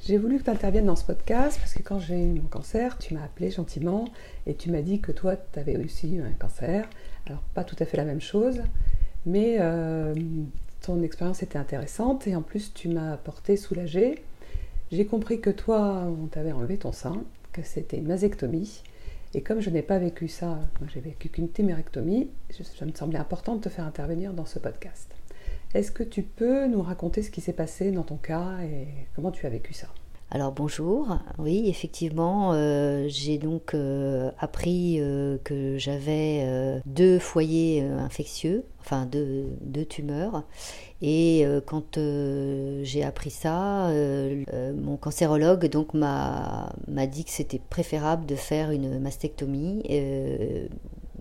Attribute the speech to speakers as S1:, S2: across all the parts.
S1: J'ai voulu que tu interviennes dans ce podcast parce que quand j'ai eu mon cancer, tu m'as appelé gentiment et tu m'as dit que toi, tu avais aussi eu un cancer. Alors, pas tout à fait la même chose, mais euh, ton expérience était intéressante et en plus, tu m'as porté soulagée. J'ai compris que toi, on t'avait enlevé ton sein, que c'était une mastectomie. Et comme je n'ai pas vécu ça, moi j'ai vécu qu'une témérectomie, ça me semblait important de te faire intervenir dans ce podcast. Est-ce que tu peux nous raconter ce qui s'est passé dans ton cas et comment tu as vécu ça?
S2: Alors bonjour, oui effectivement euh, j'ai donc euh, appris euh, que j'avais deux foyers infectieux, enfin deux, deux tumeurs. Et quand j'ai appris ça, mon cancérologue donc m'a dit que c'était préférable de faire une mastectomie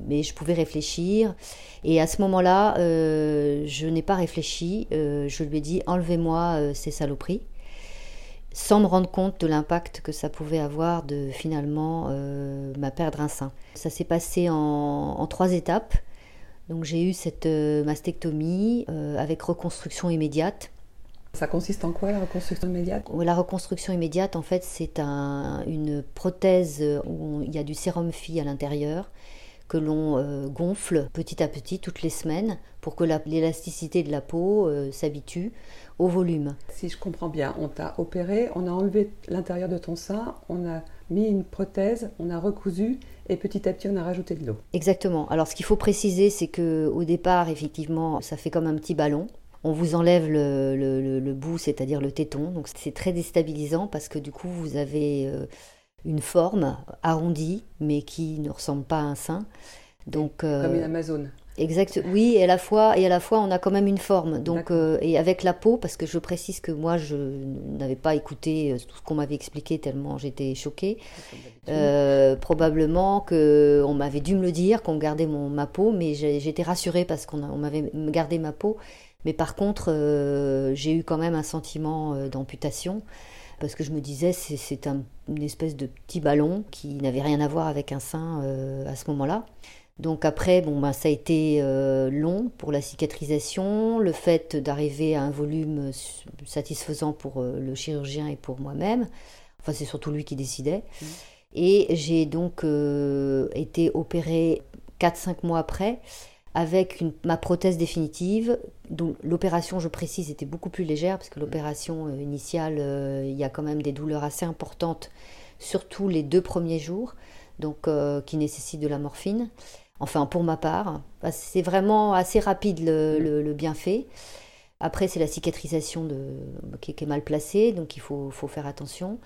S2: mais je pouvais réfléchir. Et à ce moment-là, je n'ai pas réfléchi. je lui ai dit enlevez-moi ces saloperies sans me rendre compte de l'impact que ça pouvait avoir de finalement euh, ma perdre un sein. Ça s'est passé en, trois étapes. Donc j'ai eu cette euh, mastectomie euh, avec reconstruction immédiate.
S1: Ça consiste en quoi la reconstruction immédiate?
S2: La reconstruction immédiate, en fait, c'est un, une prothèse où il y a du sérum phi à l'intérieur que l'on gonfle petit à petit toutes les semaines pour que l'élasticité de la peau s'habitue au volume.
S1: Si je comprends bien, on t'a opéré, on a enlevé l'intérieur de ton sein, on a mis une prothèse, on a recousu et petit à petit on a rajouté de l'eau.
S2: Exactement. Alors ce qu'il faut préciser, c'est que au départ, effectivement, ça fait comme un petit ballon. On vous enlève le, bout, c'est-à-dire le téton. Donc c'est très déstabilisant parce que du coup vous avez euh, une forme arrondie, mais qui ne ressemble pas à un sein.
S1: Donc, euh, comme une Amazone.
S2: Exact, oui, et à la fois, et à la fois, on a quand même une forme. Donc, euh, et avec la peau, parce que je précise que moi, je n'avais pas écouté euh, tout ce qu'on m'avait expliqué tellement j'étais choquée. Euh, probablement que on m'avait dû me le dire, qu'on gardait mon ma peau, mais j'étais rassurée parce qu'on m'avait gardé ma peau. Mais par contre, j'ai eu quand même un sentiment d'amputation parce que je me disais c'est une espèce de petit ballon qui n'avait rien à voir avec un sein à ce moment-là. Donc après, bon, ben, ça a été euh, long pour la cicatrisation, le fait d'arriver à un volume satisfaisant pour euh, le chirurgien et pour moi-même. Enfin, c'est surtout lui qui décidait. Mmh. Et j'ai donc euh, été opérée 4-5 mois après avec ma prothèse définitive. L'opération, je précise, était beaucoup plus légère parce que l'opération initiale, il y a quand même des douleurs assez importantes, surtout les deux premiers jours, donc qui nécessitent de la morphine. Enfin, pour ma part, c'est vraiment assez rapide le, bienfait. Après, c'est la cicatrisation de, qui, est mal placée, donc il faut, faire attention.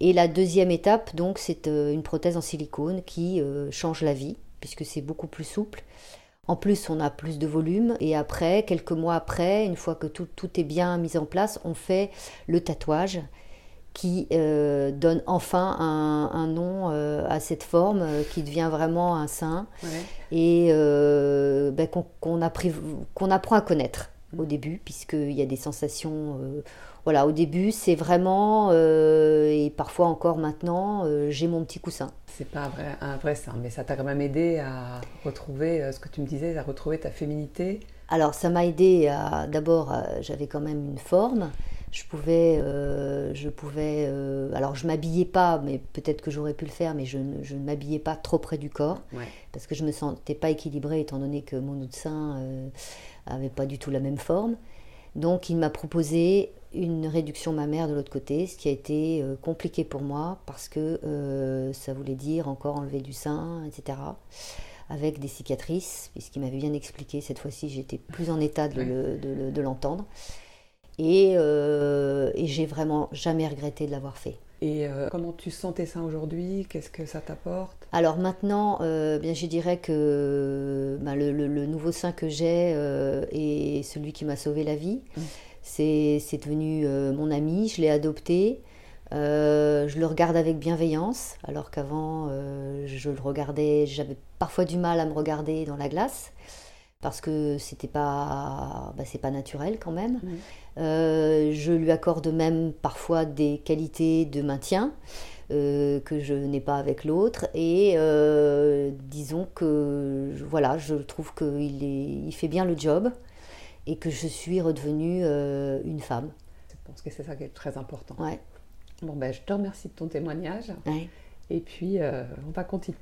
S2: Et la deuxième étape, donc, c'est euh, une prothèse en silicone qui euh, change la vie, puisque c'est beaucoup plus souple. En plus, on a plus de volume. Et après, quelques mois après, une fois que tout, tout est bien mis en place, on fait le tatouage qui euh, donne enfin un, nom euh, à cette forme euh, qui devient vraiment un sein et ben, qu'on apprend à connaître au début puisqu'il y a des sensations voilà au début c'est vraiment parfois encore maintenant j'ai mon petit coussin.
S1: C'est pas un vrai, un vrai sein mais ça t'a quand même aidé à retrouver ce que tu me disais à retrouver ta féminité.
S2: Alors ça m'a aidé à d'abord j'avais quand même une forme. Je pouvais, euh, je pouvais, euh, alors je m'habillais pas, mais peut-être que j'aurais pu le faire, mais je, ne m'habillais pas trop près du corps, parce que je me sentais pas équilibrée étant donné que mon autre sein euh, avait pas du tout la même forme. Donc il m'a proposé une réduction mammaire de l'autre côté, ce qui a été compliqué pour moi parce que ça voulait dire encore enlever du sein, etc avec des cicatrices, puisqu'il m'avait bien expliqué, cette fois-ci j'étais plus en état de l'entendre. Euh, et, j'ai vraiment jamais regretté de l'avoir fait.
S1: Et euh, comment tu sens tes seins aujourd'hui? Qu'est-ce que ça t'apporte?
S2: Alors maintenant, euh, bien, je dirais que ben, le, nouveau sein que j'ai est celui qui m'a sauvé la vie. Mmh. C'est devenu mon ami, je l'ai adopté. je le regarde avec bienveillance, alors qu'avant je le regardais, j'avais parfois du mal à me regarder dans la glace parce que c'était pas, bah, c'est pas naturel quand même. Euh, je lui accorde même parfois des qualités de maintien euh, que je n'ai pas avec l'autre et euh, disons que voilà, je trouve qu'il il fait bien le job et que je suis redevenue une femme.
S1: Je pense que c'est ça qui est très important.
S2: Ouais.
S1: Bon, ben, je te remercie de ton témoignage.
S2: Ouais.
S1: Et puis, euh, on va continuer.